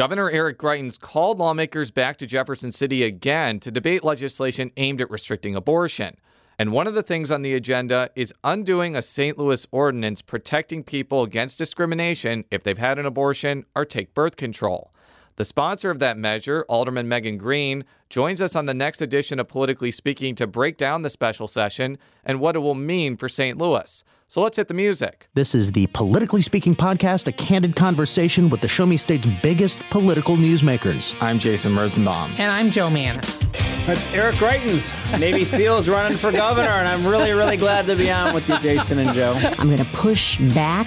Governor Eric Greitens called lawmakers back to Jefferson City again to debate legislation aimed at restricting abortion. And one of the things on the agenda is undoing a St. Louis ordinance protecting people against discrimination if they've had an abortion or take birth control. The sponsor of that measure, Alderman Megan Green, joins us on the next edition of Politically Speaking to break down the special session and what it will mean for St. Louis. So let's hit the music. This is the Politically Speaking podcast, a candid conversation with the Show Me State's biggest political newsmakers. I'm Jason Rosenbaum. And I'm Jo Mannies. That's Eric Greitens, Navy SEALs running for governor, and I'm really, really glad to be on with you, Jason and Joe. I'm going to push back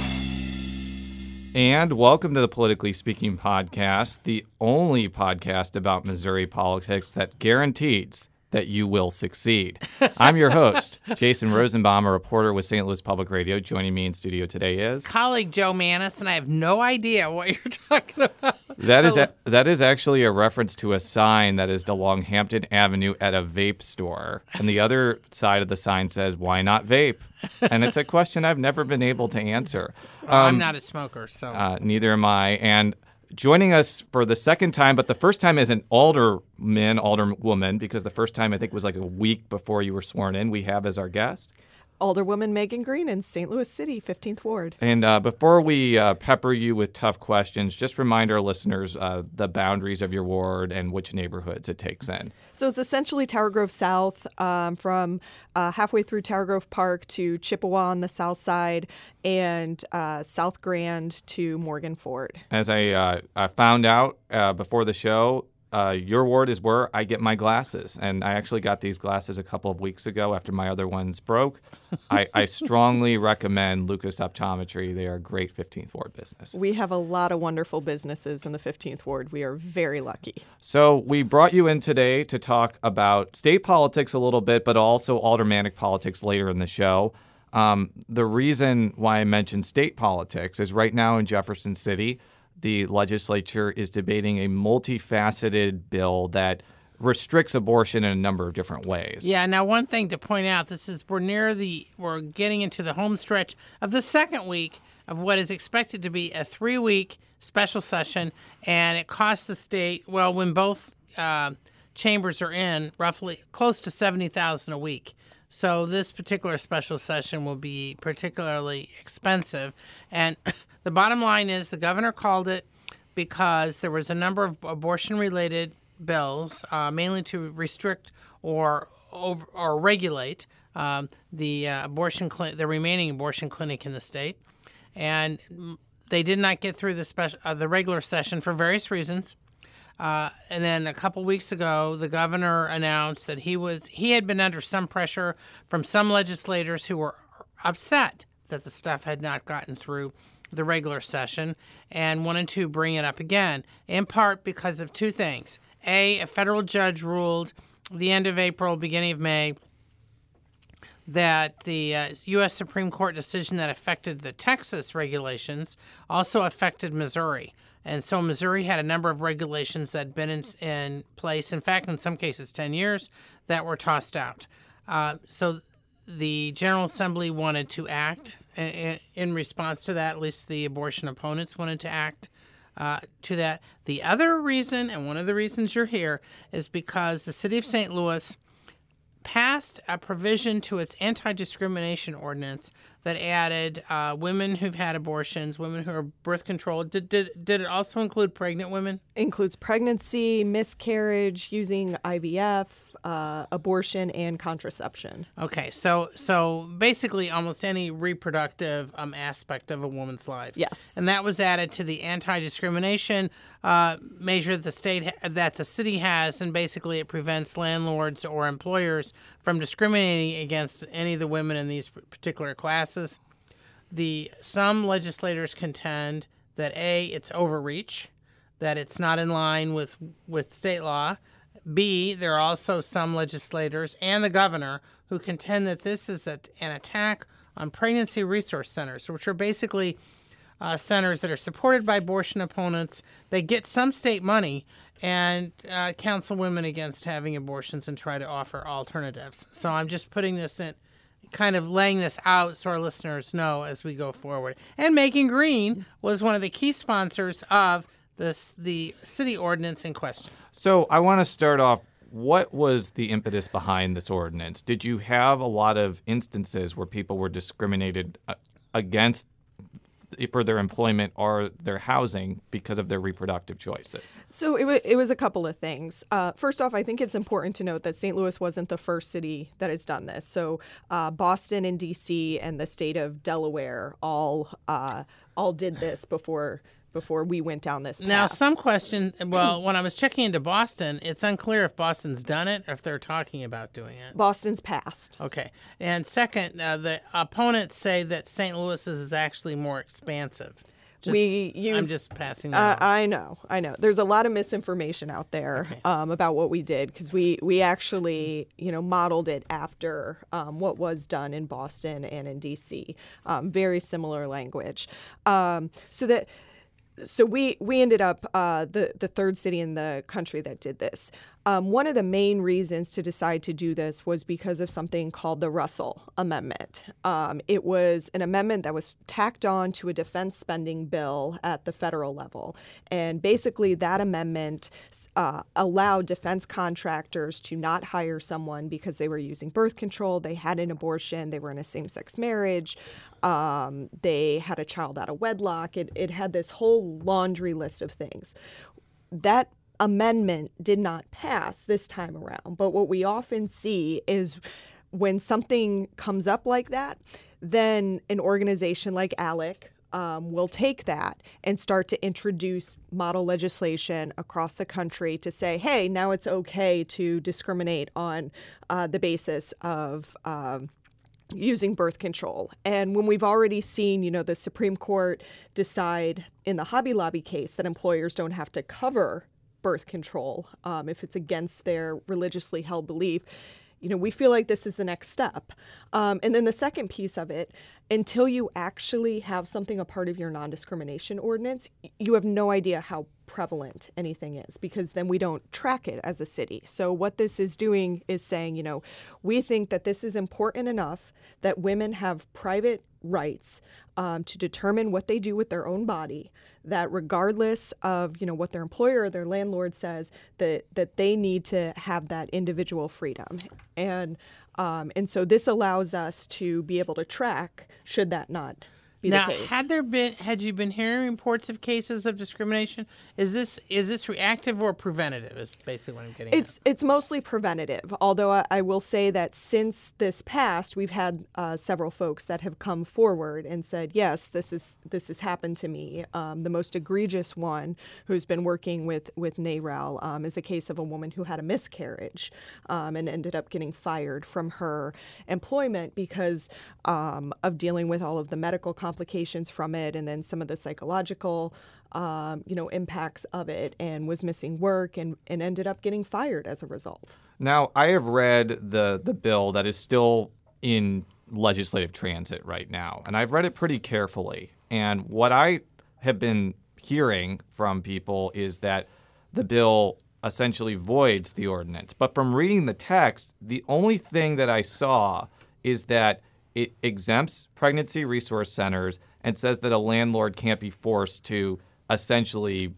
And welcome to the Politically Speaking podcast, the only podcast about Missouri politics that guarantees that you will succeed. I'm your host, Jason Rosenbaum, a reporter with St. Louis Public Radio. Joining me in studio today is colleague Jo Mannies, and I have no idea what you're talking about. That is a, that is actually a reference to a sign that is along Hampton Avenue at a vape store, and the other side of the sign says, "Why not vape?" And it's a question I've never been able to answer. Um, I'm not a smoker, so uh, neither am I, and joining us for the second time, but the first time as an alderman, alderwoman, because the first time I think was like a week before you were sworn in, we have as our guest. Alderwoman Megan Green in St. Louis City, 15th Ward. And uh, before we uh, pepper you with tough questions, just remind our listeners uh, the boundaries of your ward and which neighborhoods it takes in. So it's essentially Tower Grove South um, from uh, halfway through Tower Grove Park to Chippewa on the south side and uh, South Grand to Morgan Ford. As I, uh, I found out before the show, uh, your ward is where I get my glasses. And I actually got these glasses a couple of weeks ago after my other ones broke. I, I, strongly recommend Lucas Optometry. They are a great 15th Ward business. We have a lot of wonderful businesses in the 15th Ward. We are very lucky. So we brought you in today to talk about state politics a little bit, but also aldermanic politics later in the show. Um, the reason why I mentioned state politics is right now in Jefferson City, the legislature is debating a multifaceted bill that restricts abortion in a number of different ways. Yeah, now one thing to point out, this is we're near the we're getting into the home stretch of the second week of what is expected to be a 3-week special session and it costs the state well when both uh, chambers are in roughly close to 70,000 a week. So this particular special session will be particularly expensive and The bottom line is the governor called it because there was a number of abortion related bills, uh, mainly to restrict or over, or regulate um, the uh, abortion cl- the remaining abortion clinic in the state, and they did not get through the special uh, the regular session for various reasons. Uh, and then a couple weeks ago, the governor announced that he was he had been under some pressure from some legislators who were upset that the stuff had not gotten through the regular session and wanted to bring it up again, in part because of two things. A, a federal judge ruled the end of April, beginning of May, that the uh, U.S. Supreme Court decision that affected the Texas regulations also affected Missouri. And so Missouri had a number of regulations that had been in, in place, in fact, in some cases 10 years, that were tossed out. Uh, so the General Assembly wanted to act in response to that. At least the abortion opponents wanted to act uh, to that. The other reason, and one of the reasons you're here, is because the city of St. Louis passed a provision to its anti discrimination ordinance that added uh, women who've had abortions, women who are birth control. Did, did, did it also include pregnant women? Includes pregnancy, miscarriage, using IVF, uh, abortion and contraception. Okay, so so basically almost any reproductive um, aspect of a woman's life. Yes, and that was added to the anti-discrimination uh, measure the state ha- that the city has, and basically it prevents landlords or employers from discriminating against any of the women in these particular classes. The some legislators contend that a it's overreach, that it's not in line with with state law B, there are also some legislators and the governor who contend that this is a, an attack on pregnancy resource centers, which are basically uh, centers that are supported by abortion opponents. They get some state money and uh, counsel women against having abortions and try to offer alternatives. So I'm just putting this in, kind of laying this out so our listeners know as we go forward. And Megan Green was one of the key sponsors of this the city ordinance in question. So I want to start off. What was the impetus behind this ordinance? Did you have a lot of instances where people were discriminated uh, against for their employment or their housing because of their reproductive choices? So it, w- it was a couple of things. Uh, first off, I think it's important to note that St. Louis wasn't the first city that has done this. So uh, Boston and D.C. and the state of Delaware all uh, all did this before before we went down this path. Now, some question. Well, when I was checking into Boston, it's unclear if Boston's done it or if they're talking about doing it. Boston's passed. Okay. And second, uh, the opponents say that St. Louis's is actually more expansive. Just, we use. I'm just passing that. Uh, I know, I know. There's a lot of misinformation out there Okay. um, about what we did because we we actually you know modeled it after um, what was done in Boston and in D.C. Um, very similar language, um, so that so we we ended up uh, the the third city in the country that did this. Um, one of the main reasons to decide to do this was because of something called the Russell Amendment. Um, it was an amendment that was tacked on to a defense spending bill at the federal level, and basically that amendment uh, allowed defense contractors to not hire someone because they were using birth control, they had an abortion, they were in a same-sex marriage, um, they had a child out of wedlock. It, it had this whole laundry list of things. That amendment did not pass this time around. But what we often see is when something comes up like that, then an organization like ALEC um, will take that and start to introduce model legislation across the country to say, hey, now it's okay to discriminate on uh, the basis of. Um, using birth control. And when we've already seen, you know, the Supreme Court decide in the Hobby Lobby case that employers don't have to cover birth control um, if it's against their religiously held belief, you know, we feel like this is the next step. Um, and then the second piece of it, until you actually have something a part of your non discrimination ordinance, you have no idea how prevalent anything is because then we don't track it as a city. So, what this is doing is saying, you know, we think that this is important enough that women have private rights um, to determine what they do with their own body that regardless of you know what their employer or their landlord says that that they need to have that individual freedom. And um, and so this allows us to be able to track should that not be now, the case had there been had you been hearing reports of cases of discrimination? Is this is this reactive or preventative? Is basically what I'm getting. It's it's mostly preventative. Although I, I will say that since this passed, we've had uh, several folks that have come forward and said, "Yes, this is this has happened to me." Um, the most egregious one, who's been working with with NARAL, um, is a case of a woman who had a miscarriage um, and ended up getting fired from her employment because um, of dealing with all of the medical complications from it, and then some of the psychological um, you know, impacts of it and was missing work and, and ended up getting fired as a result. Now, I have read the the bill that is still in legislative transit right now, and I've read it pretty carefully. And what I have been hearing from people is that the bill essentially voids the ordinance. But from reading the text, the only thing that I saw is that it exempts pregnancy resource centers and says that a landlord can't be forced to essentially,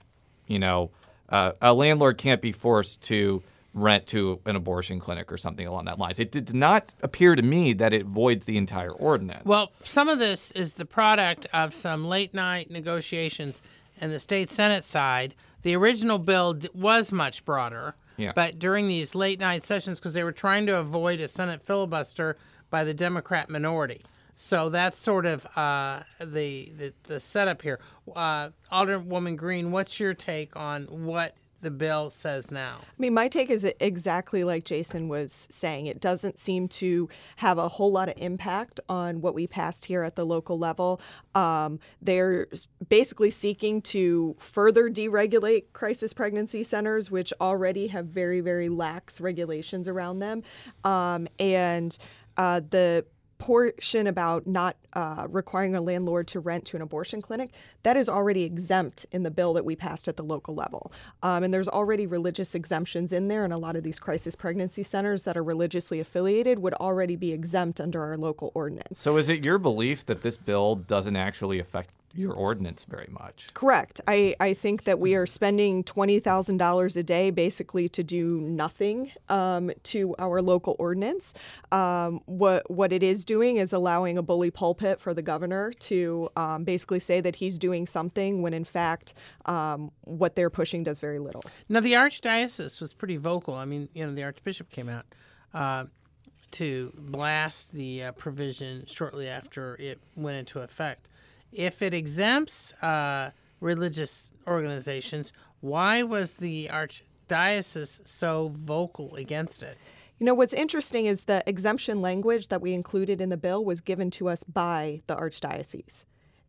you know, uh, a landlord can't be forced to rent to an abortion clinic or something along that lines. It did not appear to me that it voids the entire ordinance. Well, some of this is the product of some late night negotiations in the state senate side. The original bill was much broader, Yeah. but during these late night sessions, because they were trying to avoid a Senate filibuster by the Democrat minority. So that's sort of uh, the, the the setup here. Uh, Alderwoman Green, what's your take on what the bill says now. I mean, my take is exactly like Jason was saying. It doesn't seem to have a whole lot of impact on what we passed here at the local level. Um, they're basically seeking to further deregulate crisis pregnancy centers, which already have very, very lax regulations around them. Um, and uh, the portion about not uh, requiring a landlord to rent to an abortion clinic, that is already exempt in the bill that we passed at the local level. Um, and there's already religious exemptions in there, and a lot of these crisis pregnancy centers that are religiously affiliated would already be exempt under our local ordinance. So, is it your belief that this bill doesn't actually affect your ordinance very much. Correct. I, I think that we are spending $20,000 a day basically to do nothing um, to our local ordinance. Um, what, what it is doing is allowing a bully pulpit for the governor to um, basically say that he's doing something when in fact um, what they're pushing does very little. Now, the Archdiocese was pretty vocal. I mean, you know, the Archbishop came out. Uh, to blast the uh, provision shortly after it went into effect if it exempts uh, religious organizations, why was the archdiocese so vocal against it? You know, what's interesting is the exemption language that we included in the bill was given to us by the archdiocese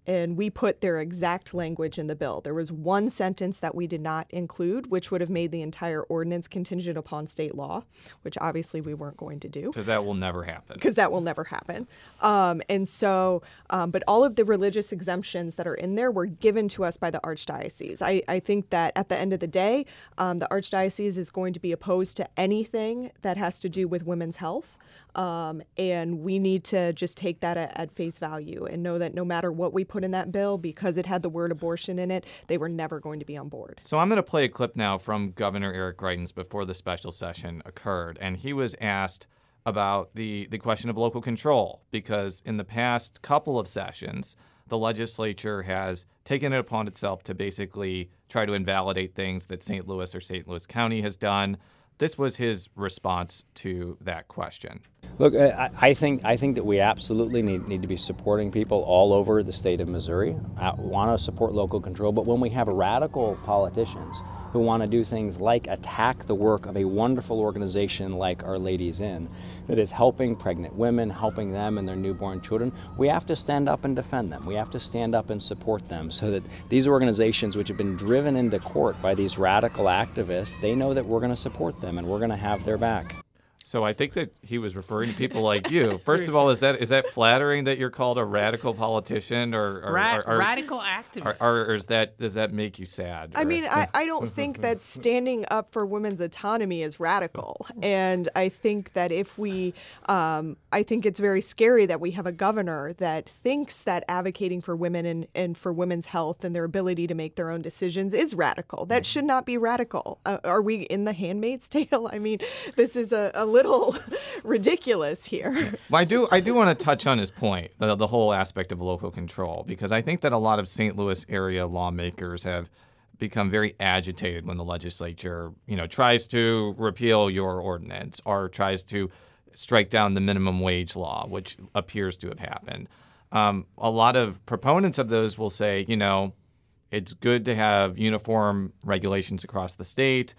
and we put their exact language in the bill. There was one sentence that we did not include, which would have made the entire ordinance contingent upon state law, which obviously we weren't going to do. Because that will never happen. Because that will never happen. Um, and so, um, but all of the religious exemptions that are in there were given to us by the Archdiocese. I, I think that at the end of the day, um, the Archdiocese is going to be opposed to anything that has to do with women's health. Um, and we need to just take that at, at, face value and know that no matter what we put in that bill, because it had the word abortion in it, they were never going to be on board. So I'm going to play a clip now from Governor Eric Greitens before the special session occurred. And he was asked about the, the question of local control, because in the past couple of sessions, the legislature has taken it upon itself to basically try to invalidate things that St. Louis or St. Louis County has done. This was his response to that question. Look, uh, I, I, think I think that we absolutely need, need to be supporting people all over the state of Missouri. Uh, I want to support local control, but when we have radical politicians who want to do things like attack the work of a wonderful organization like Our Lady's Inn that is helping pregnant women, helping them and their newborn children, we have to stand up and defend them. We have to stand up and support them so that these organizations, which have been driven into court by these radical activists, they know that we're going to support them and we're going to have their back. So I think that he was referring to people like you. First of all, is that is that flattering that you're called a radical politician or, or, Ra- or, or radical activist? Or, or, is that does that make you sad? I mean, I, I don't think that standing up for women's autonomy is radical, and I think that if we, um, I think it's very scary that we have a governor that thinks that advocating for women and, and for women's health and their ability to make their own decisions is radical. That should not be radical. Uh, are we in the Handmaid's Tale? I mean, this is a, a little ridiculous here. Well, I do I do want to touch on his point, the, the whole aspect of local control, because I think that a lot of St. Louis area lawmakers have become very agitated when the legislature, you know, tries to repeal your ordinance or tries to strike down the minimum wage law, which appears to have happened. Um, a lot of proponents of those will say, you know, it's good to have uniform regulations across the state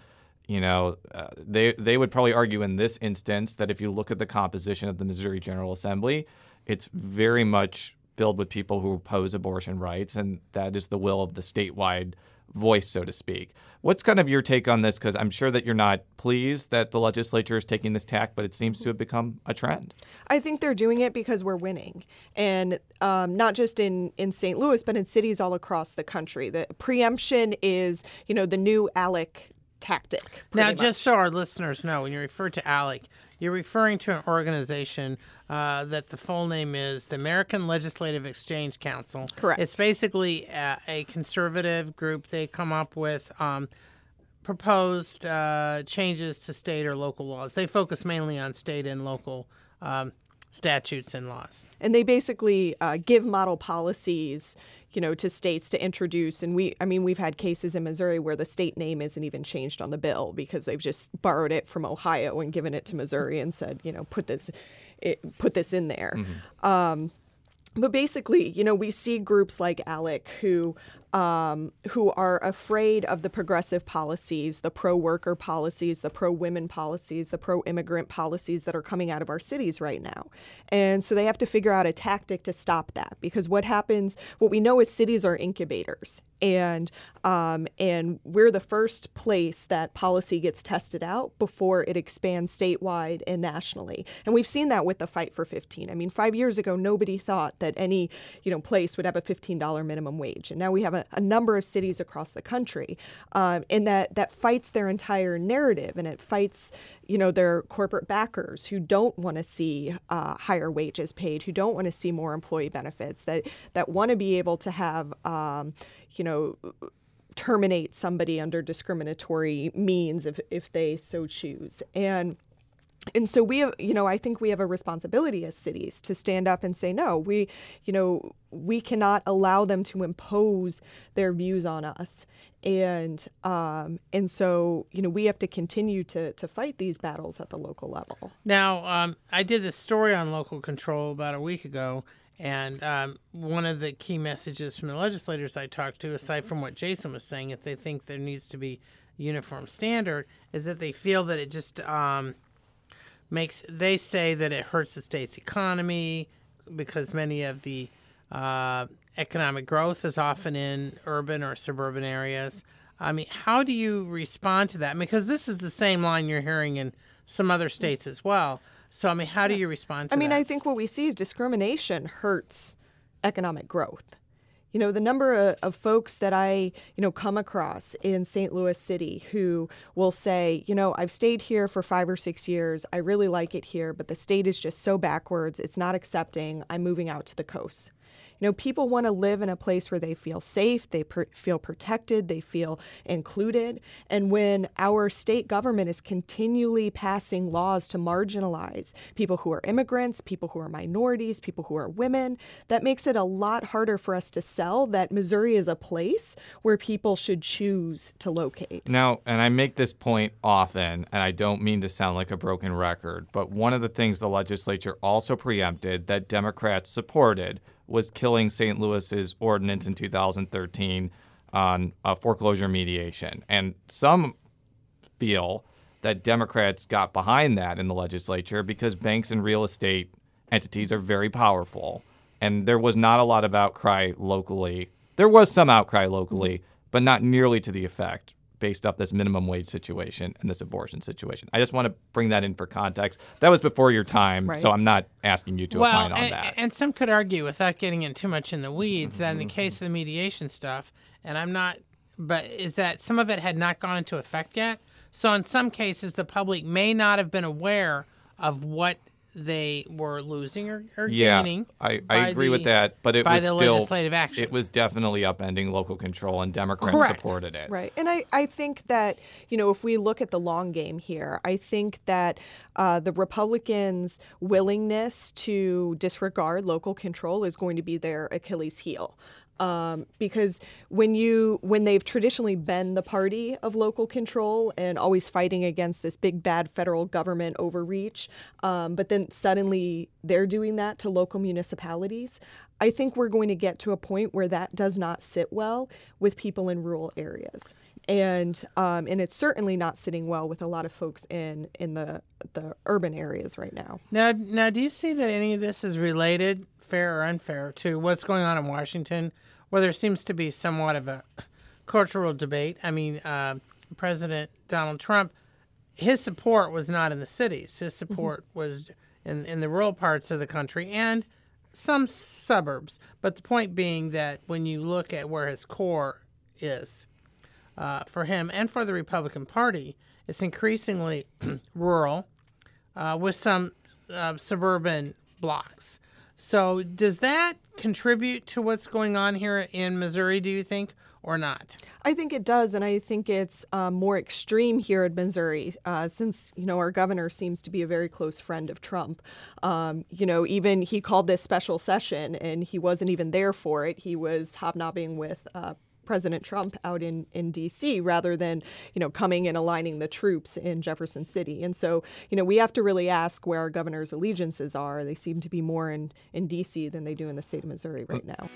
you know, uh, they they would probably argue in this instance that if you look at the composition of the Missouri General Assembly, it's very much filled with people who oppose abortion rights, and that is the will of the statewide voice, so to speak. What's kind of your take on this? Because I'm sure that you're not pleased that the legislature is taking this tack, but it seems to have become a trend. I think they're doing it because we're winning, and um, not just in in St. Louis, but in cities all across the country. The preemption is, you know, the new ALEC tactic. Now, much. just so our listeners know, when you refer to ALEC, you're referring to an organization uh, that the full name is the American Legislative Exchange Council. Correct. It's basically a, a conservative group. They come up with um, proposed uh, changes to state or local laws. They focus mainly on state and local um, statutes and laws. And they basically uh, give model policies you know, to states to introduce. And we, I mean, we've had cases in Missouri where the state name isn't even changed on the bill because they've just borrowed it from Ohio and given it to Missouri and said, you know, put this, it, put this in there. Mm-hmm. Um, but basically, you know, we see groups like ALEC who um, who are afraid of the progressive policies, the pro worker policies, the pro women policies, the pro immigrant policies that are coming out of our cities right now. And so they have to figure out a tactic to stop that because what happens, what we know is cities are incubators and um, and we're the first place that policy gets tested out before it expands statewide and nationally. And we've seen that with the fight for 15. I mean, five years ago, nobody thought that any you know place would have a $15 minimum wage, and now we have a, a number of cities across the country, um, and that that fights their entire narrative, and it fights you know their corporate backers who don't want to see uh, higher wages paid, who don't want to see more employee benefits, that that want to be able to have um, you know terminate somebody under discriminatory means if if they so choose. And and so we have you know i think we have a responsibility as cities to stand up and say no we you know we cannot allow them to impose their views on us. And um, and so you know we have to continue to to fight these battles at the local level. Now um, i did this story on local control about a week ago and um, one of the key messages from the legislators I talked to, aside from what Jason was saying, if they think there needs to be uniform standard, is that they feel that it just um, makes. They say that it hurts the state's economy because many of the uh, economic growth is often in urban or suburban areas. I mean, how do you respond to that? Because this is the same line you're hearing in some other states as well. So, I mean, how do you respond to I mean, that? I think what we see is discrimination hurts economic growth. You know, the number of, of, folks that I, you know, come across in St. Louis City who will say, you know, I've stayed here for five or six years. I really like it here, but the state is just so backwards. It's not accepting. I'm moving out to the coast. You know, people want to live in a place where they feel safe, they per- feel protected, they feel included. And when our state government is continually passing laws to marginalize people who are immigrants, people who are minorities, people who are women, that makes it a lot harder for us to sell that Missouri is a place where people should choose to locate. Now, and I make this point often, and I don't mean to sound like a broken record, but one of the things the legislature also preempted that Democrats supported was killing St. Louis's ordinance in 2013 on uh, foreclosure mediation. And some feel that Democrats got behind that in the legislature because banks and real estate entities are very powerful. And there was not a lot of outcry locally. There was some outcry locally, but not nearly to the effect based off this minimum wage situation and this abortion situation. I just want to bring that in for context. That was before your time, right. so I'm not asking you to well, opine on and, that. And some could argue, without getting in too much in the weeds, mm-hmm. that in the case of the mediation stuff, and I'm not, but is that some of it had not gone into effect yet. So in some cases, the public may not have been aware of what they were losing or, or yeah, gaining. I, I agree the, with that, but it by was the still legislative action. It was definitely upending local control, and Democrats Correct. supported it. Right, and I, I think that you know if we look at the long game here, I think that uh, the Republicans' willingness to disregard local control is going to be their Achilles heel um, because when you when they've traditionally been the party of local control and always fighting against this big bad federal government overreach, um, but then suddenly they're doing that to local municipalities. I think we're going to get to a point where that does not sit well with people in rural areas, and um, and it's certainly not sitting well with a lot of folks in in the the urban areas right now. Now, now, do you see that any of this is related, fair or unfair, to what's going on in Washington? where there seems to be somewhat of a cultural debate. I mean, uh, President Donald Trump, his support was not in the cities. His support mm-hmm. was in, in the rural parts of the country and some suburbs. But the point being that when you look at where his core is uh, for him and for the Republican Party, it's increasingly rural uh, with some uh, suburban blocks. So, does that contribute to what's going on here in Missouri, do you think, or not? I think it does, and I think it's um, more extreme here in Missouri, uh, since you know our governor seems to be a very close friend of Trump. Um, you know, even he called this special session, and he wasn't even there for it. He was hobnobbing with uh, President Trump out in, in D.C. rather than, you know, coming and aligning the troops in Jefferson City. And so, you know, we have to really ask where our governor's allegiances are. They seem to be more in, in D.C. than they do in the state of Missouri right now.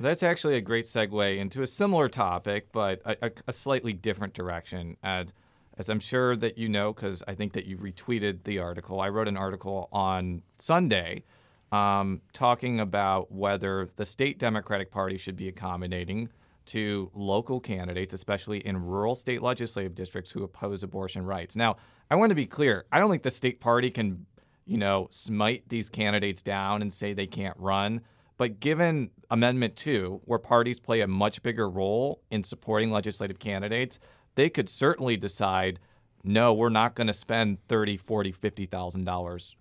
That's actually a great segue into a similar topic, but a, a, a slightly different direction. And as I'm sure that you know, because I think that you retweeted the article, I wrote an article on Sunday um, talking about whether the state Democratic Party should be accommodating to local candidates, especially in rural state legislative districts who oppose abortion rights. Now, I want to be clear. I don't think the state party can, you know, smite these candidates down and say they can't run. But given Amendment 2, where parties play a much bigger role in supporting legislative candidates, they could certainly decide, no, we're not going to spend 30, 40, 50,000 dollars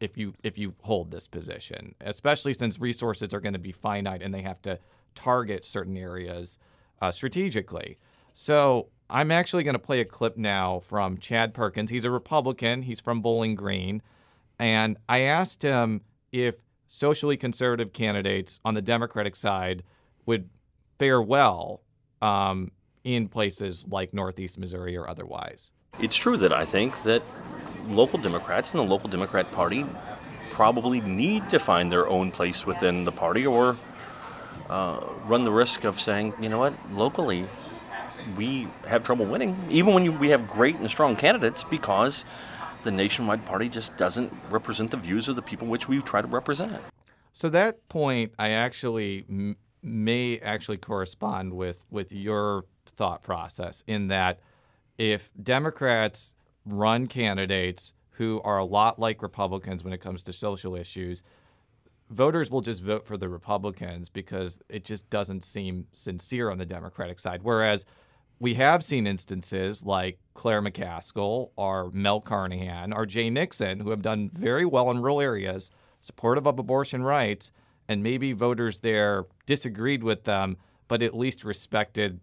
if you if you hold this position, especially since resources are going to be finite and they have to target certain areas uh, strategically. So I'm actually going to play a clip now from Chad Perkins. He's a Republican. He's from Bowling Green, and I asked him if socially conservative candidates on the Democratic side would fare well um, in places like Northeast Missouri or otherwise. It's true that I think that local Democrats and the local Democrat Party probably need to find their own place within the party or uh, run the risk of saying, you know what, locally we have trouble winning, even when you, we have great and strong candidates, because the nationwide party just doesn't represent the views of the people which we try to represent. So that point, I actually m- may actually correspond with with your thought process in that if Democrats run candidates who are a lot like Republicans when it comes to social issues, voters will just vote for the Republicans because it just doesn't seem sincere on the Democratic side. Whereas we have seen instances like Claire McCaskill or Mel Carnahan or Jay Nixon who have done very well in rural areas, supportive of abortion rights, and maybe voters there disagreed with them, but at least respected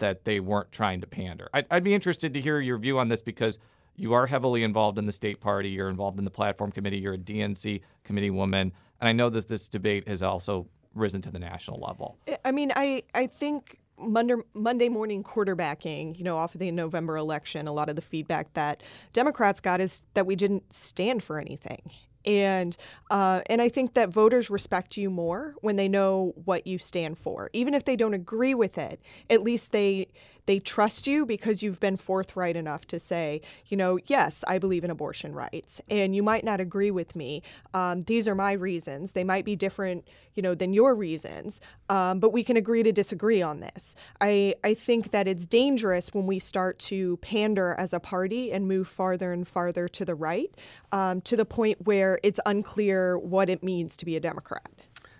that they weren't trying to pander. I'd, I'd be interested to hear your view on this because you are heavily involved in the state party, you're involved in the platform committee, you're a DNC committee woman, and I know that this debate has also risen to the national level. I mean, I, I think Monday, morning quarterbacking, you know, off of the November election, a lot of the feedback that Democrats got is that we didn't stand for anything. And uh, and I think that voters respect you more when they know what you stand for, even if they don't agree with it. At least they they trust you because you've been forthright enough to say, you know, yes, I believe in abortion rights, and you might not agree with me. Um, these are my reasons. They might be different, you know, than your reasons, um, but we can agree to disagree on this. I I think that it's dangerous when we start to pander as a party and move farther and farther to the right, um, to the point where it's unclear what it means to be a Democrat.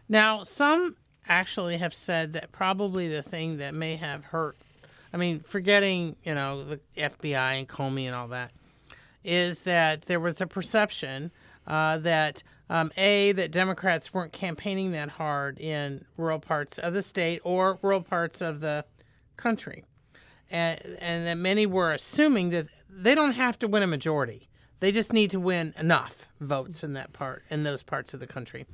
Now, some actually have said that probably the thing that may have hurt I mean, forgetting, you know, the FBI and Comey and all that, is that there was a perception uh, that, um, A, that Democrats weren't campaigning that hard in rural parts of the state or rural parts of the country. And, and that many were assuming that they don't have to win a majority. They just need to win enough votes in that part, in those parts of the country.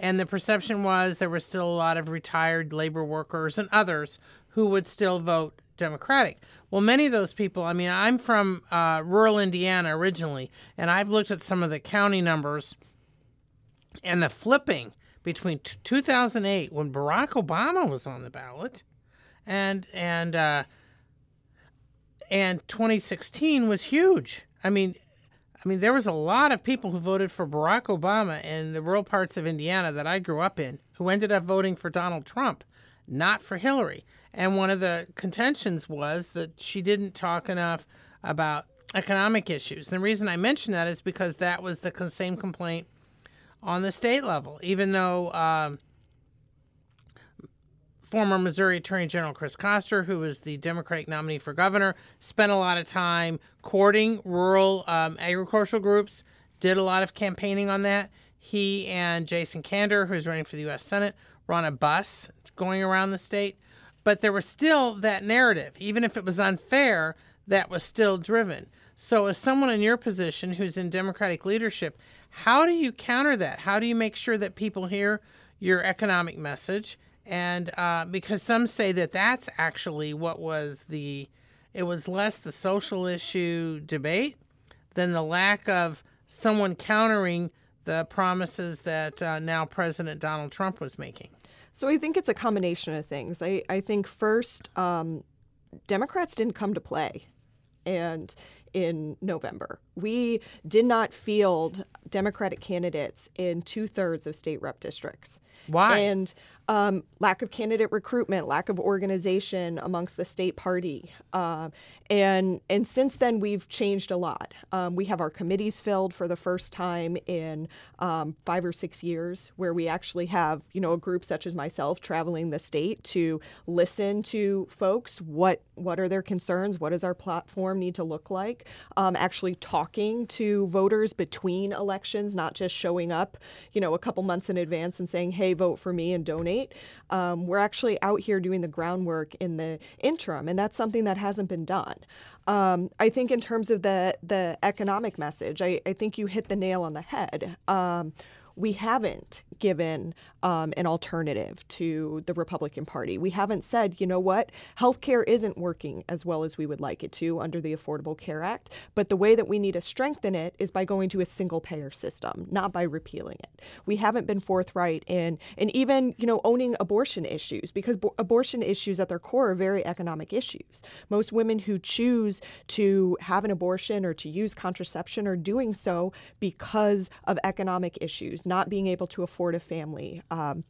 And the perception was there were still a lot of retired labor workers and others who would still vote Democratic. Well, many of those people, I mean, I'm from uh, rural Indiana originally, and I've looked at some of the county numbers and the flipping between t- 2008 when Barack Obama was on the ballot and and uh, and 2016 was huge. I mean, I mean, there was a lot of people who voted for Barack Obama in the rural parts of Indiana that I grew up in who ended up voting for Donald Trump, not for Hillary. And one of the contentions was that she didn't talk enough about economic issues. The reason I mention that is because that was the same complaint on the state level, even though um, former Missouri Attorney General Chris Koster, who was the Democratic nominee for governor, spent a lot of time courting rural um, agricultural groups, did a lot of campaigning on that. He and Jason Kander, who's running for the U.S. Senate, were on a bus going around the state but there was still that narrative, even if it was unfair, that was still driven. So, as someone in your position who's in Democratic leadership, how do you counter that? How do you make sure that people hear your economic message? And uh, because some say that that's actually what was the, it was less the social issue debate than the lack of someone countering the promises that uh, now President Donald Trump was making. So I think it's a combination of things. I, I think first, um, Democrats didn't come to play. And in November, we did not field Democratic candidates in two thirds of state rep districts. Why? And um, lack of candidate recruitment, lack of organization amongst the state party, uh, and and since then we've changed a lot. Um, we have our committees filled for the first time in um, five or six years, where we actually have you know a group such as myself traveling the state to listen to folks. What what are their concerns? What does our platform need to look like? Um, actually talking to voters between elections, not just showing up, you know, a couple months in advance and saying, "Hey, vote for me and donate." Um, we're actually out here doing the groundwork in the interim, and that's something that hasn't been done. Um, I think in terms of the the economic message, I, I think you hit the nail on the head. Um, we haven't given um, an alternative to the Republican Party. We haven't said, you know what, healthcare isn't working as well as we would like it to under the Affordable Care Act. But the way that we need to strengthen it is by going to a single payer system, not by repealing it. We haven't been forthright in, and even, you know, owning abortion issues because bo- abortion issues at their core are very economic issues. Most women who choose to have an abortion or to use contraception are doing so because of economic issues, not being able to afford a family. Um,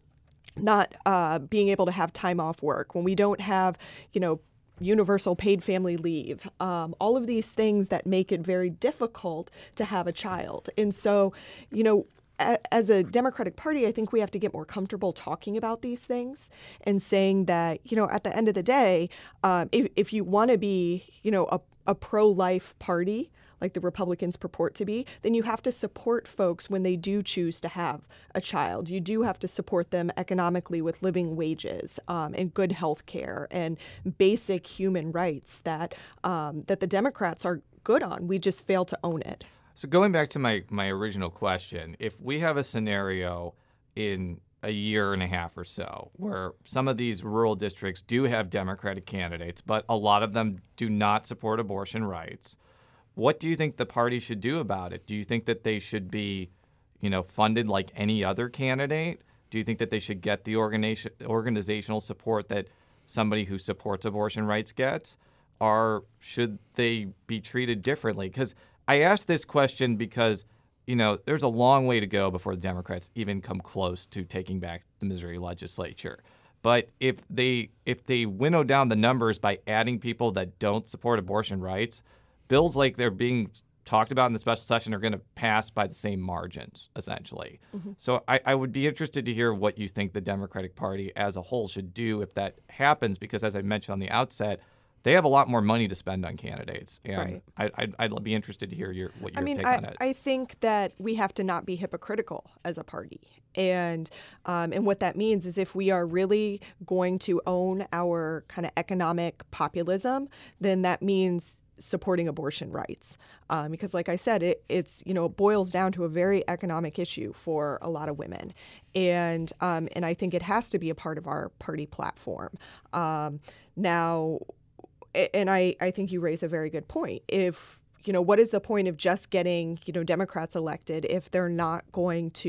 not uh, being able to have time off work, when we don't have, you know, universal paid family leave, um, all of these things that make it very difficult to have a child. And so, you know, as a Democratic Party, I think we have to get more comfortable talking about these things and saying that, you know, at the end of the day, um, if, if you want to be, you know, a, a pro life party, like the Republicans purport to be, then you have to support folks when they do choose to have a child. You do have to support them economically with living wages um, and good health care and basic human rights that um, that the Democrats are good on. We just fail to own it. So going back to my my original question, if we have a scenario in a year and a half or so where some of these rural districts do have Democratic candidates, but a lot of them do not support abortion rights. What do you think the party should do about it? Do you think that they should be, you know, funded like any other candidate? Do you think that they should get the organization, organizational support that somebody who supports abortion rights gets? Or should they be treated differently? Because I asked this question because, you know, there's a long way to go before the Democrats even come close to taking back the Missouri legislature. But if they if they winnow down the numbers by adding people that don't support abortion rights, bills like they're being talked about in the special session are going to pass by the same margins, essentially. Mm-hmm. So I, I, would be interested to hear what you think the Democratic Party as a whole should do if that happens, because as I mentioned on the outset, they have a lot more money to spend on candidates, and right. I, would I'd be interested to hear your what your I mean, take I, on it. I think that we have to not be hypocritical as a party, and um, and what that means is if we are really going to own our kind of economic populism, then that means supporting abortion rights. Um, because like i said it, it's you know it boils down to a very economic issue for a lot of women. And um, and i think it has to be a part of our party platform. Um, now and I, I think you raise a very good point. If you know what is the point of just getting you know democrats elected if they're not going to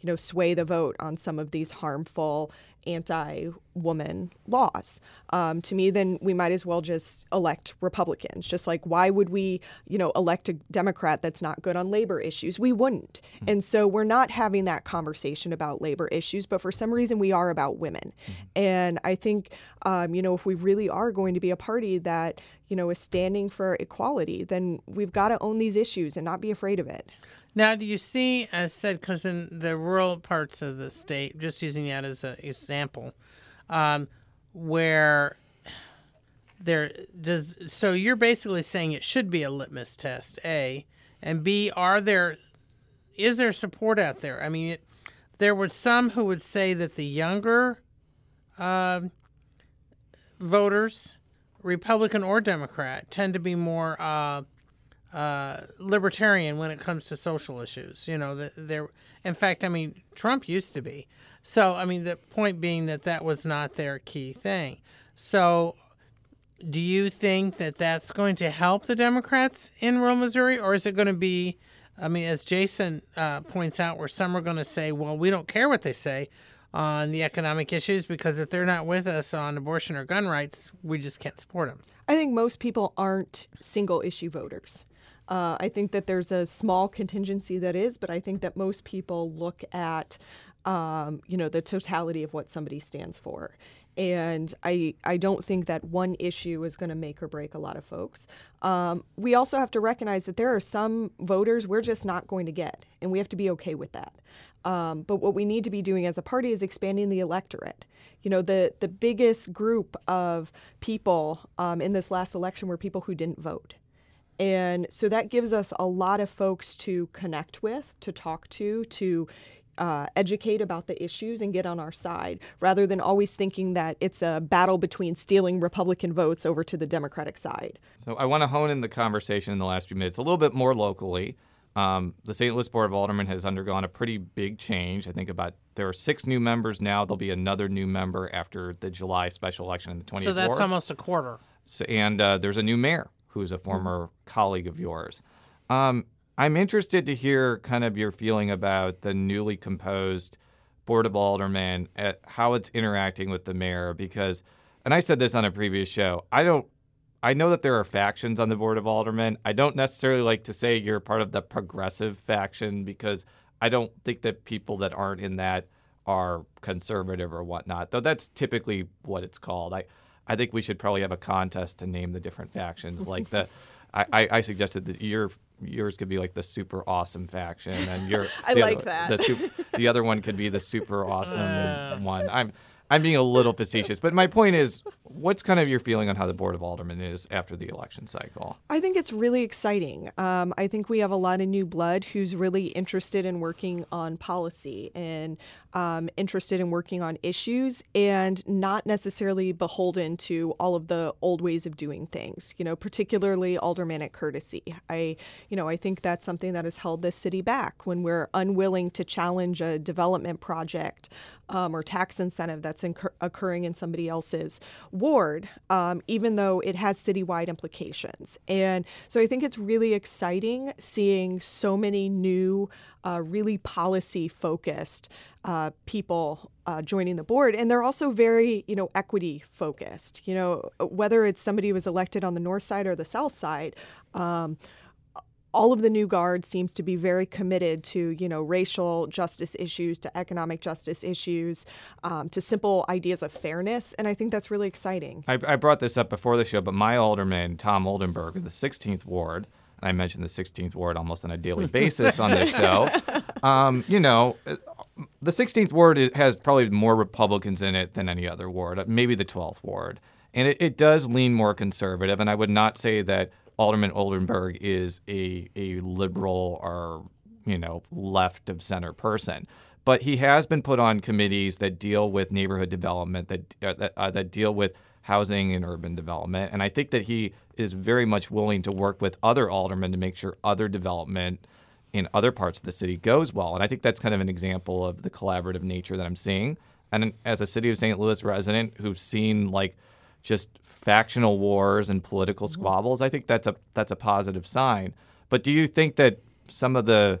you know sway the vote on some of these harmful anti-woman laws. Um, to me, then we might as well just elect Republicans. Just like why would we, you know, elect a Democrat that's not good on labor issues? We wouldn't. Mm-hmm. And so we're not having that conversation about labor issues, but for some reason we are about women. Mm-hmm. And I think, um, you know, if we really are going to be a party that you know is standing for equality, then we've got to own these issues and not be afraid of it. Now, do you see, as said, because in the rural parts of the state, just using that as an example, um, where there does so you're basically saying it should be a litmus test, A, and B, are there is there support out there? I mean, it, there were some who would say that the younger uh, voters, Republican or Democrat, tend to be more. Uh, uh, libertarian when it comes to social issues. You know, that there. In fact, I mean, Trump used to be. So, I mean, the point being that that was not their key thing. So, do you think that that's going to help the Democrats in rural Missouri, or is it going to be? I mean, as Jason uh, points out, where some are going to say, "Well, we don't care what they say." on the economic issues because if they're not with us on abortion or gun rights, we just can't support them. I think most people aren't single issue voters. Uh, I think that there's a small contingency that is, but I think that most people look at, um, you know, the totality of what somebody stands for. And I, I don't think that one issue is going to make or break a lot of folks. Um, we also have to recognize that there are some voters we're just not going to get, and we have to be okay with that. Um, but what we need to be doing as a party is expanding the electorate. You know, the the biggest group of people um, in this last election were people who didn't vote. And so that gives us a lot of folks to connect with, to talk to, to uh, educate about the issues and get on our side rather than always thinking that it's a battle between stealing Republican votes over to the Democratic side. So I want to hone in the conversation in the last few minutes a little bit more locally. Um, the St. Louis Board of Aldermen has undergone a pretty big change. I think about there are six new members now. There'll be another new member after the July special election in the 20th. So that's ward. almost a quarter. So, and uh, there's a new mayor who's a former mm-hmm. colleague of yours. Um, I'm interested to hear kind of your feeling about the newly composed Board of Aldermen, at how it's interacting with the mayor, because, and I said this on a previous show, I don't I know that there are factions on the Board of Aldermen. I don't necessarily like to say you're part of the progressive faction because I don't think that people that aren't in that are conservative or whatnot, though that's typically what it's called. I, I think we should probably have a contest to name the different factions. Like the, I, I suggested that your yours could be like the super awesome faction, and your I the like other, that. The, super, the other one could be the super awesome uh. one. I'm I'm being a little facetious, but my point is, what's kind of your feeling on how the Board of Aldermen is after the election cycle? I think it's really exciting. Um, I think we have a lot of new blood who's really interested in working on policy and um, interested in working on issues and not necessarily beholden to all of the old ways of doing things. You know, particularly aldermanic courtesy. I, you know, I think that's something that has held this city back when we're unwilling to challenge a development project um, or tax incentive that's incur- occurring in somebody else's ward, um, even though it has citywide implications. And so I think it's really exciting seeing so many new, uh, really policy focused uh, people uh, joining the board. And they're also very, you know, equity focused. You know, whether it's somebody who was elected on the north side or the south side. Um, all of the new guard seems to be very committed to you know racial justice issues to economic justice issues um, to simple ideas of fairness and i think that's really exciting I, I, brought this up before the show but my alderman tom oldenburg of the 16th ward i mentioned the 16th ward almost on a daily basis on this show. Um, you know uh, the 16th ward has probably more republicans in it than any other ward uh, maybe the 12th ward. And it, it does lean more conservative and i would not say that Alderman Oldenburg is a a liberal or you know left of center person, but he has been put on committees that deal with neighborhood development that uh, that, uh, that deal with housing and urban development, and I think that he is very much willing to work with other aldermen to make sure other development in other parts of the city goes well. And I think that's kind of an example of the collaborative nature that I'm seeing. And as a city of St. Louis resident who's seen like just factional wars and political mm-hmm. squabbles, I think that's a that's a positive sign. But do you think that some of the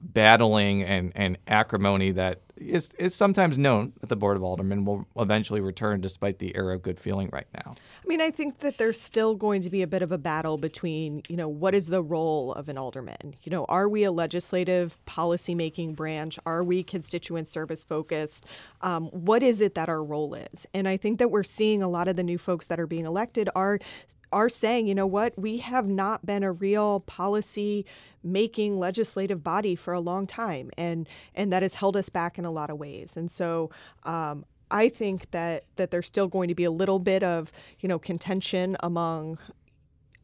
battling and, and acrimony that is, is sometimes known that the Board of Aldermen will eventually return despite the era of good feeling right now. I mean, I think that there's still going to be a bit of a battle between, you know, what is the role of an alderman? You know, are we a legislative policy-making branch? Are we constituent service focused? Um, what is it that our role is? And I think that we're seeing a lot of the new folks that are being elected are are saying, you know what, we have not been a real policy making legislative body for a long time, and and that has held us back in a lot of ways. And so. Um, I think that that there's still going to be a little bit of you know contention among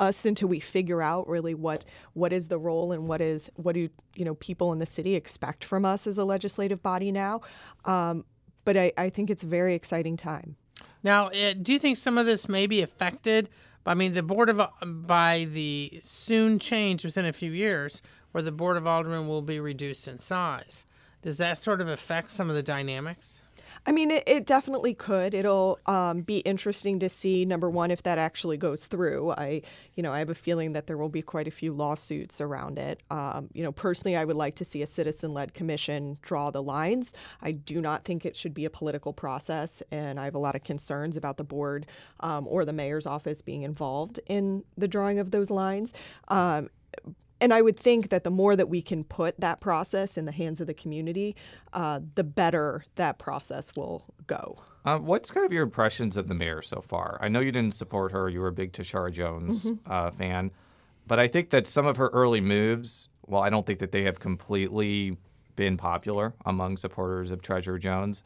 us until we figure out really what what is the role and what is what do you know people in the city expect from us as a legislative body now. Um, but I, I think it's a very exciting time. Now, uh, do you think some of this may be affected I mean, the board of by the soon change within a few years, where the board of aldermen will be reduced in size. Does that sort of affect some of the dynamics? I mean, it, it definitely could. It'll um, be interesting to see. Number one, if that actually goes through. I, you know, I have a feeling that there will be quite a few lawsuits around it. Um, you know, personally, I would like to see a citizen-led commission draw the lines. I do not think it should be a political process, and I have a lot of concerns about the board um, or the mayor's office being involved in the drawing of those lines. Um, and I would think that the more that we can put that process in the hands of the community, uh, the better that process will go. Uh, what's kind of your impressions of the mayor so far? I know you didn't support her; you were a big Tishaura Jones mm-hmm. uh, fan, but I think that some of her early moves, well, I don't think that they have completely been popular among supporters of Treasurer Jones.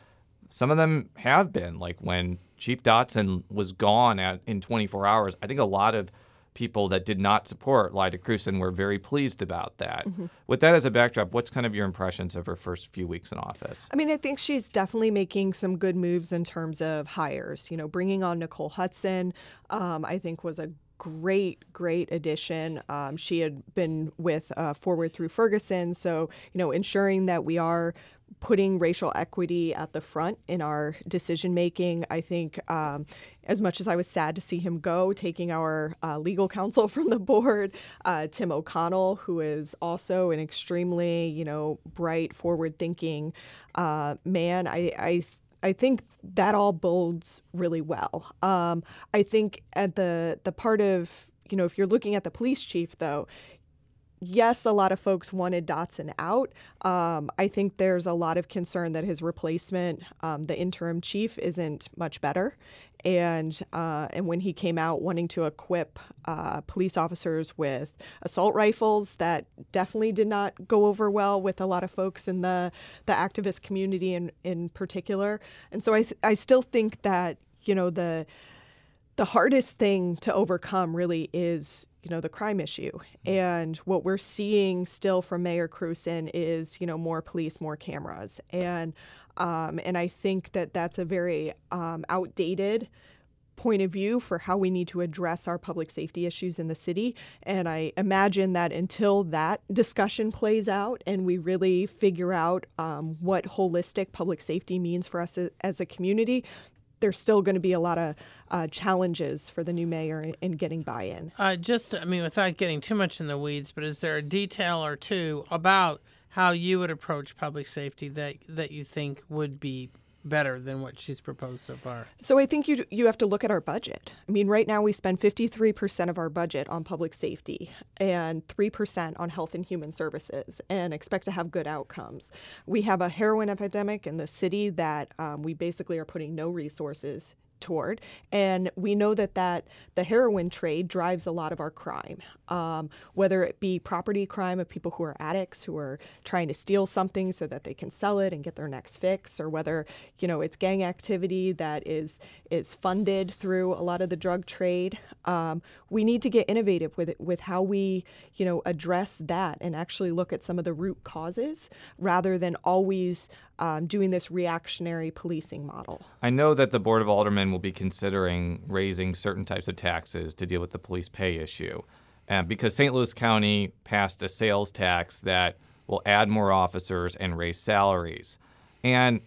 Some of them have been, like when Chief Dotson was gone at, in 24 hours. I think a lot of people that did not support Lyda Krewson were very pleased about that. Mm-hmm. With that as a backdrop, what's kind of your impressions of her first few weeks in office? I mean, I think she's definitely making some good moves in terms of hires. You know, bringing on Nicole Hudson, um, I think was a great, great addition. Um, she had been with uh, Forward Through Ferguson, so you know, ensuring that we are putting racial equity at the front in our decision making. I think, um, as much as I was sad to see him go, taking our uh, legal counsel from the board, uh, Tim O'Connell, who is also an extremely, you know, bright, forward-thinking uh, man. I, I I think that all bodes really well. Um, I think at the the part of you know if you're looking at the police chief though, yes, a lot of folks wanted Dotson out. Um, I think there's a lot of concern that his replacement, um, the interim chief, isn't much better. And uh, and when he came out wanting to equip uh, police officers with assault rifles, that definitely did not go over well with a lot of folks in the the activist community in in particular. And so I th- I still think that you know the the hardest thing to overcome really is you know the crime issue mm-hmm. and what we're seeing still from mayor Krewson is you know more police more cameras and um, and i think that that's a very um, outdated point of view for how we need to address our public safety issues in the city. And I imagine that until that discussion plays out and we really figure out um, what holistic public safety means for us as a community, there's still going to be a lot of uh, challenges for the new mayor in, in getting buy-in. Uh, just, I mean, without getting too much in the weeds, but is there a detail or two about how you would approach public safety that that you think would be better than what she's proposed so far? So I think you you have to look at our budget. I mean, right now we spend 53% of our budget on public safety and 3% on health and human services and expect to have good outcomes. We have a heroin epidemic in the city that um, we basically are putting no resources toward. And we know that, that the heroin trade drives a lot of our crime, um, whether it be property crime of people who are addicts who are trying to steal something so that they can sell it and get their next fix, or whether you know it's gang activity that is is funded through a lot of the drug trade. Um, we need to get innovative with it, with how we you know address that and actually look at some of the root causes rather than always um, doing this reactionary policing model. I know that the Board of Aldermen will be considering raising certain types of taxes to deal with the police pay issue. Uh, because St. Louis County passed a sales tax that will add more officers and raise salaries. And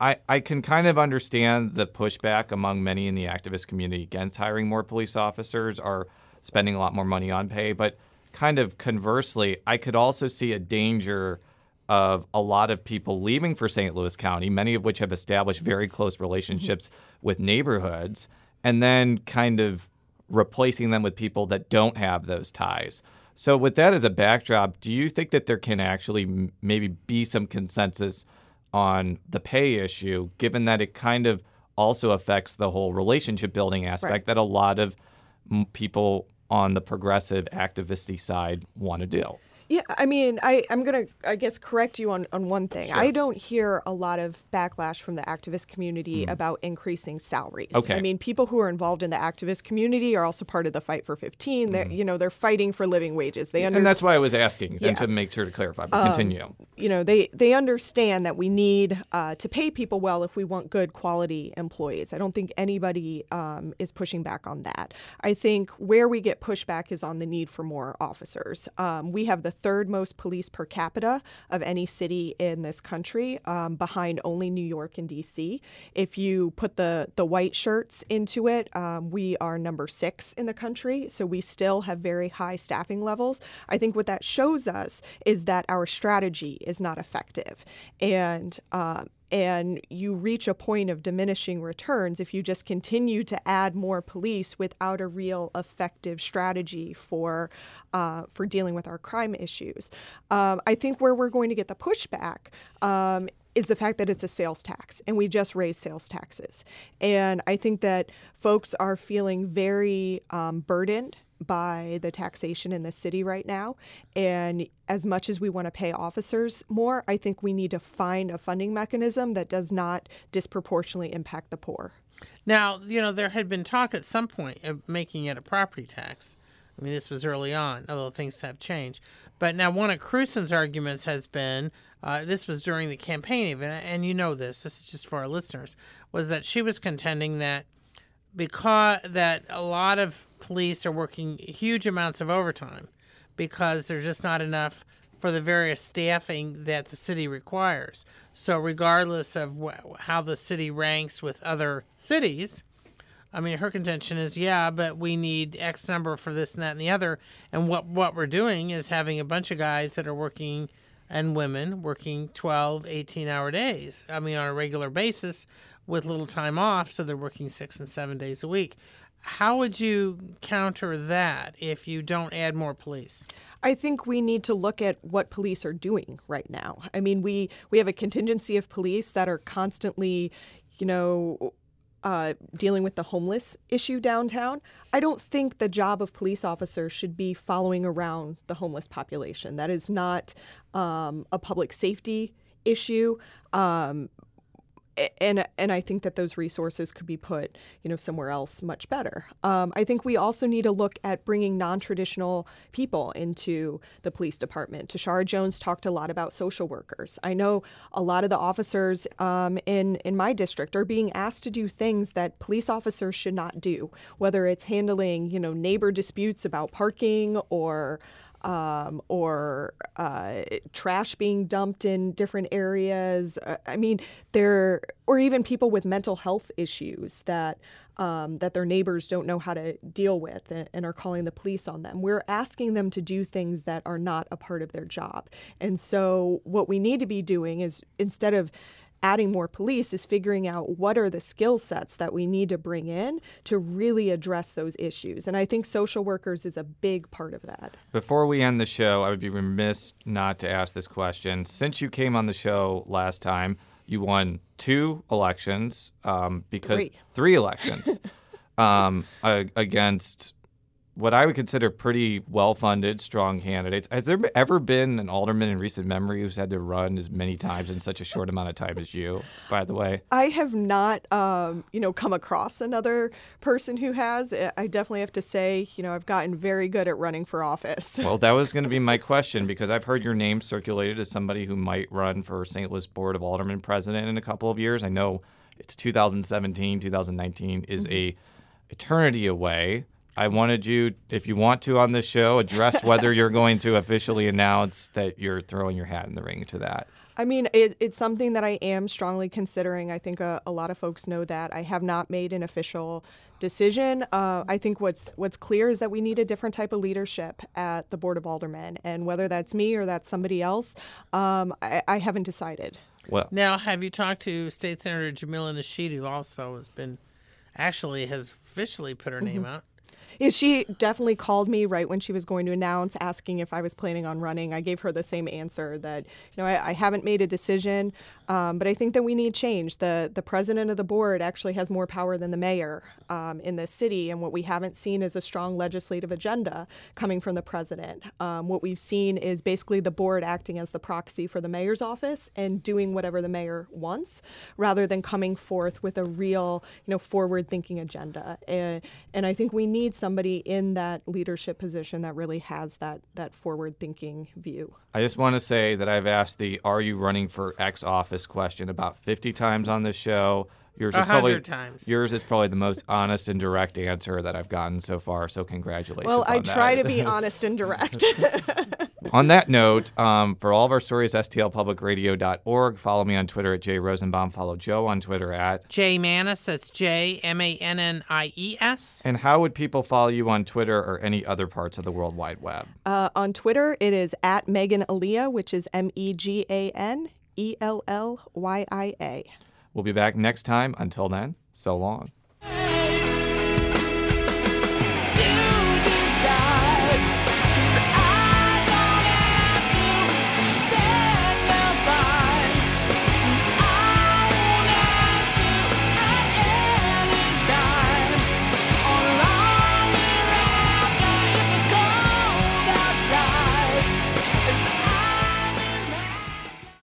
I, I can kind of understand the pushback among many in the activist community against hiring more police officers or spending a lot more money on pay. But kind of conversely, I could also see a danger of a lot of people leaving for St. Louis County, many of which have established very close relationships mm-hmm. with neighborhoods, and then kind of replacing them with people that don't have those ties. So, with that as a backdrop, do you think that there can actually m- maybe be some consensus on the pay issue, given that it kind of also affects the whole relationship building aspect right. that a lot of m- people on the progressive activisty side want to do? Yeah, I mean, I, I'm going to, I guess, correct you on, on one thing. Sure. I don't hear a lot of backlash from the activist community mm. about increasing salaries. Okay. I mean, people who are involved in the activist community are also part of the fight for 15. Mm. They're, you know, they're fighting for living wages. They under- And that's why I was asking, yeah. and to make sure to clarify, but um, continue. You know, they, they understand that we need uh, to pay people well if we want good quality employees. I don't think anybody um, is pushing back on that. I think where we get pushback is on the need for more officers. Um, we have the third most police per capita of any city in this country, um, behind only New York and D.C. If you put the the white shirts into it, um, we are number six in the country. So we still have very high staffing levels. I think what that shows us is that our strategy is not effective, and um, and you reach a point of diminishing returns if you just continue to add more police without a real effective strategy for uh, for dealing with our crime issues. Um, I think where we're going to get the pushback um, is the fact that it's a sales tax and we just raised sales taxes. And I think that folks are feeling very um, burdened by the taxation in the city right now. And as much as we want to pay officers more, I think we need to find a funding mechanism that does not disproportionately impact the poor. Now, you know, there had been talk at some point of making it a property tax. I mean, this was early on, although things have changed. But now, one of Krewson's arguments has been uh, this was during the campaign, even, and you know this, this is just for our listeners, was that she was contending that because that a lot of police are working huge amounts of overtime because there's just not enough for the various staffing that the city requires. So, regardless of wh- how the city ranks with other cities, I mean, her contention is, yeah, but we need X number for this and that and the other. And what, what we're doing is having a bunch of guys that are working and women working 12, 18 hour days. I mean, on a regular basis with little time off. So they're working six and seven days a week. How would you counter that if you don't add more police? I think we need to look at what police are doing right now. I mean, we we have a contingency of police that are constantly, you know, uh, dealing with the homeless issue downtown. I don't think the job of police officers should be following around the homeless population. That is not um, a public safety issue. Um, and and I think that those resources could be put, you know, somewhere else much better. Um, I think we also need to look at bringing non-traditional people into the police department. Tishaura Jones talked a lot about social workers. I know a lot of the officers um, in in my district are being asked to do things that police officers should not do, whether it's handling, you know, neighbor disputes about parking or um, or uh, trash being dumped in different areas. Uh, I mean, there, or even people with mental health issues that um, that their neighbors don't know how to deal with and, and, are calling the police on them. We're asking them to do things that are not a part of their job. And so, what we need to be doing is instead of adding more police is figuring out what are the skill sets that we need to bring in to really address those issues. And I think social workers is a big part of that. Before we end the show, I would be remiss not to ask this question. Since you came on the show last time, you won two elections um, because three, three elections um, against what I would consider pretty well funded, strong candidates. Has there ever been an alderman in recent memory who's had to run as many times in such a short amount of time as you, by the way? I have not, um, you know, come across another person who has. I definitely have to say, you know, I've gotten very good at running for office. well, that was going to be my question because I've heard your name circulated as somebody who might run for St. Louis Board of Aldermen president in a couple of years. I know it's 2017, 2019 is mm-hmm. a eternity away. I wanted you, if you want to on this show, address whether you're going to officially announce that you're throwing your hat in the ring to that. I mean, it, it's something that I am strongly considering. I think a, a, lot of folks know that. I have not made an official decision. Uh, I think what's what's clear is that we need a different type of leadership at the Board of Aldermen, and whether that's me or that's somebody else, um, I, I, haven't decided. Well, now have you talked to State Senator Jamilah Nasheed, who also has been, actually has officially put her name mm-hmm. out? She definitely called me right when she was going to announce, asking if I was planning on running. I gave her the same answer that you know I, I haven't made a decision, um, but I think that we need change. the The president of the board actually has more power than the mayor um, in this city, and what we haven't seen is a strong legislative agenda coming from the president. Um, what we've seen is basically the board acting as the proxy for the mayor's office and doing whatever the mayor wants, rather than coming forth with a real, you know, forward-thinking agenda. And, and I think we need some somebody in that leadership position that really has that that forward thinking view. I just want to say that I've asked the "Are you running for X office?" question about 50 times on this show. Yours is probably times. yours is probably the most honest and direct answer that I've gotten so far. So congratulations. Well, I try to be honest and direct. on that note, um, for all of our stories, stlpublicradio.org. Follow me on Twitter at Jay Rosenbaum. Follow Jo on Twitter at Jay Mannies. That's J M A N N I E S. And how would people follow you on Twitter or any other parts of the World Wide Web? Uh, on Twitter, it is at Megan Ellyia, which is M E G A N E L L Y I A. We'll be back next time. Until then, so long.